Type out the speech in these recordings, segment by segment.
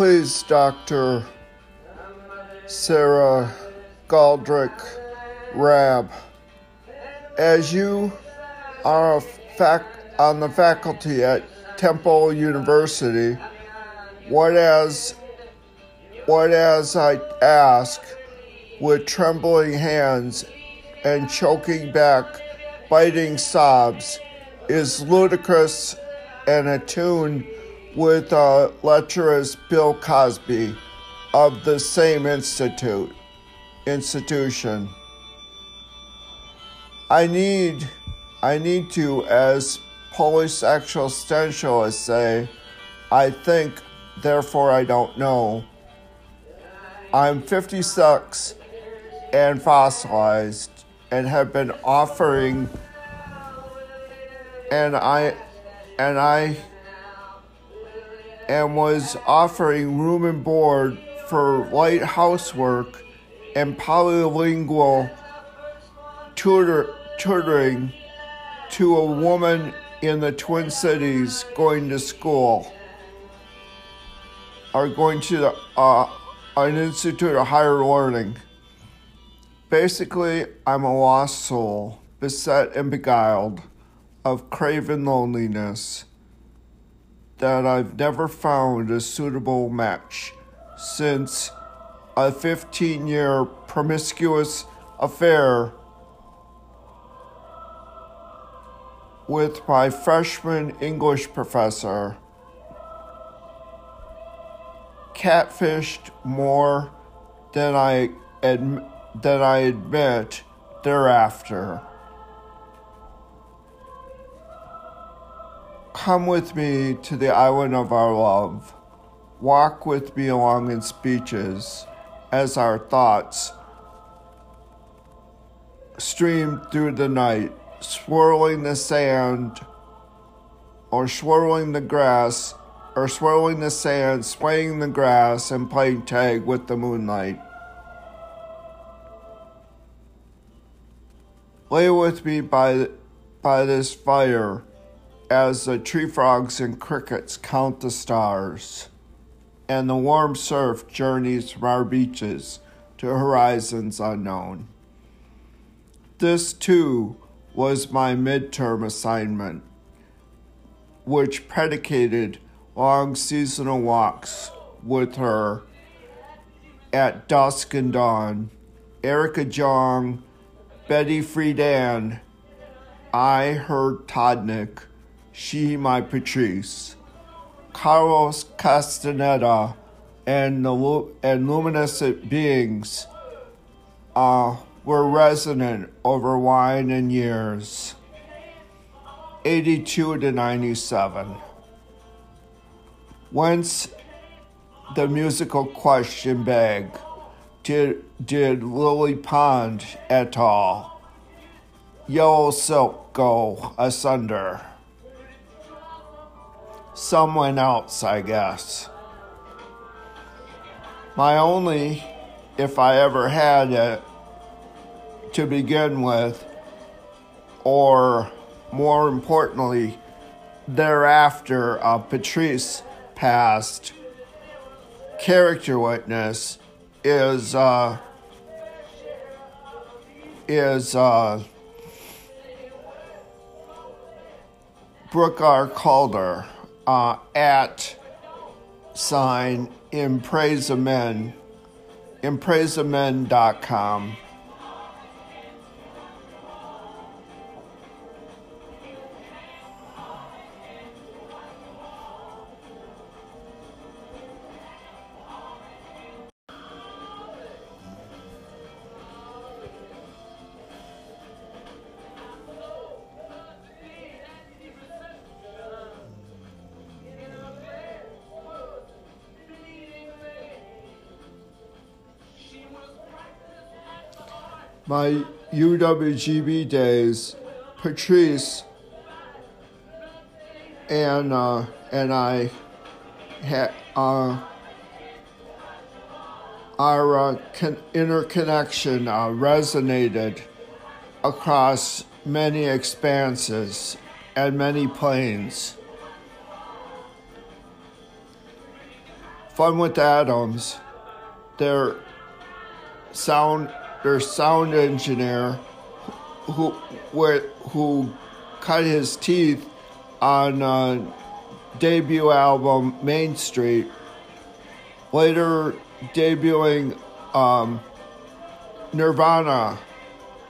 Please, Dr. Sarah Galdrick Rab, as you are fac- on the faculty at Temple University, what as what as I ask with trembling hands and choking back, biting sobs, is ludicrous and attuned with uh, lecherous Bill Cosby of the same institute institution. I need I need to, as polysexual say, I think, therefore I don't know. I'm 56 and fossilized and have been offering and I and I and was offering room and board for light housework and polylingual tutor, tutoring to a woman in the Twin Cities going to school or going to uh, an institute of higher learning. Basically, I'm a lost soul, beset and beguiled of craven loneliness that I've never found a suitable match since a 15 year promiscuous affair with my freshman English professor. Catfished more than I adm- than I admit thereafter. Come with me to the island of our love. Walk with me along its beaches as our thoughts stream through the night, swirling the sand or swirling the grass or swirling the sand, swaying the grass, and playing tag with the moonlight. Lay with me by, by this fire as the tree frogs and crickets count the stars, and the warm surf journeys from our beaches to horizons unknown. This, too, was my midterm assignment, which predicated long seasonal walks with her at dusk and dawn. Erica Jong, Betty Friedan, I, heard Todnick, she, my Patrice, Carlos Castaneda, and the and luminescent beings uh, were resonant over wine and years. 82 to 97. Whence the musical question beg did, did Lily Pond et al. Yellow silk go asunder? Someone else, I guess. My only, if I ever had it to begin with, or more importantly, thereafter, uh, Patrice passed, character witness is uh, is uh, Brooke R. Calder uh, at sign in praise my UWGB days, Patrice and uh, and I had uh, our uh, con- interconnection uh, resonated across many expanses and many planes. Fun with Atoms, their sound their sound engineer who who, who cut his teeth on uh, debut album Main Street, later debuting um, Nirvana,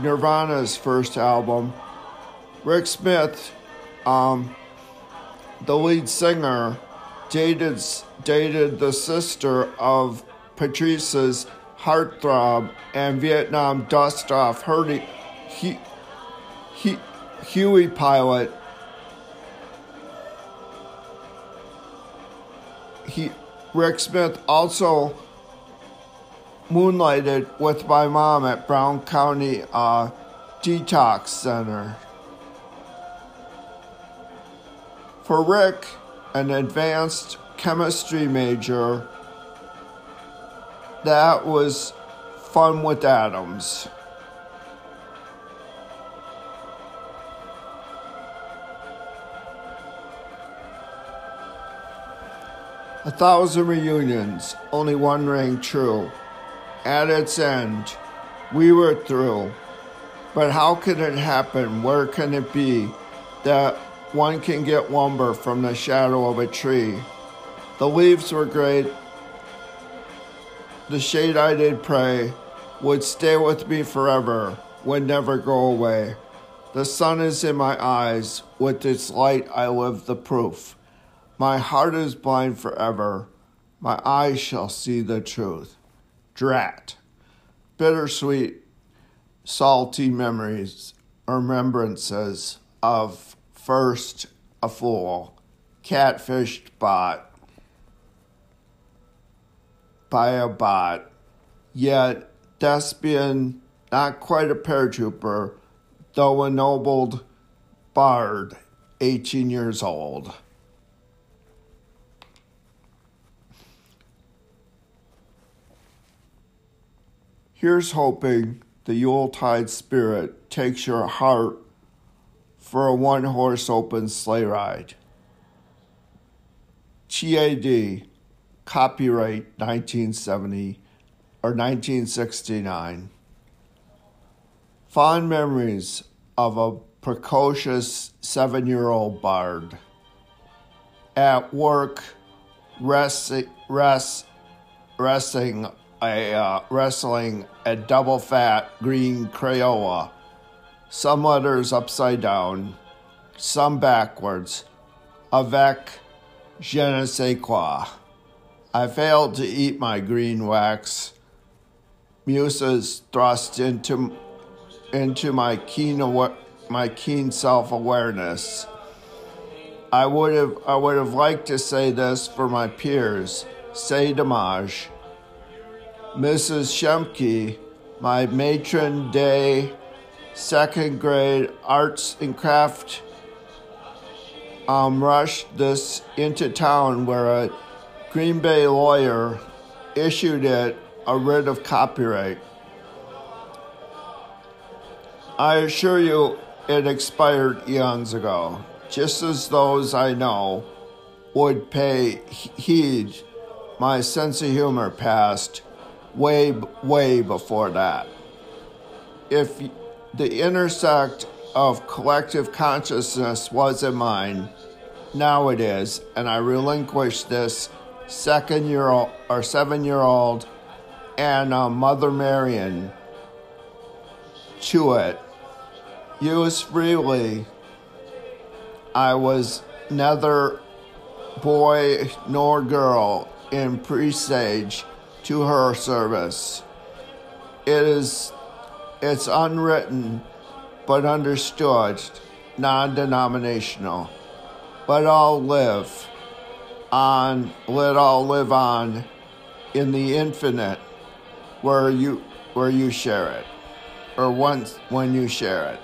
Nirvana's first album. Rick Smith, um, the lead singer, dated dated the sister of Patrice's heartthrob and Vietnam dust off he, he, Huey pilot. He, Rick Smith also moonlighted with my mom at Brown County uh, Detox Center. For Rick, an advanced chemistry major, that was fun with atoms. A thousand reunions, only one rang true. At its end, we were through. But how can it happen? Where can it be that one can get lumber from the shadow of a tree? The leaves were great. The shade I did pray would stay with me forever, would never go away. The sun is in my eyes, with its light I live the proof. My heart is blind forever. My eyes shall see the truth. Drat. Bittersweet, salty memories remembrances of first a fool, catfished bot by a bot, yet thespian, not quite a paratrooper, though ennobled bard, 18 years old. Here's hoping the Yuletide spirit takes your heart for a one horse open sleigh ride. TAD, copyright 1970 or 1969. Fond memories of a precocious seven year old bard. At work, rest, rest, resting a uh, wrestling a double fat green Crayola. Some letters upside down, some backwards. Avec je ne sais quoi. I failed to eat my green wax. Muses thrust into into my keen my keen self awareness. I would have I would have liked to say this for my peers. Say dommage. Mrs. Shemke, my matron day second grade arts and craft um, rushed this into town where a Green Bay lawyer issued it a writ of copyright. I assure you it expired eons ago, just as those I know would pay heed my sense of humor passed way, way before that. If the intersect of collective consciousness was in mine, now it is, and I relinquish this second year old or seven year old and Mother Marian to it. Use freely. I was neither boy nor girl in presage to her service. It is it's unwritten but understood, non-denominational. Let all live on let all live on in the infinite where you where you share it or once when you share it.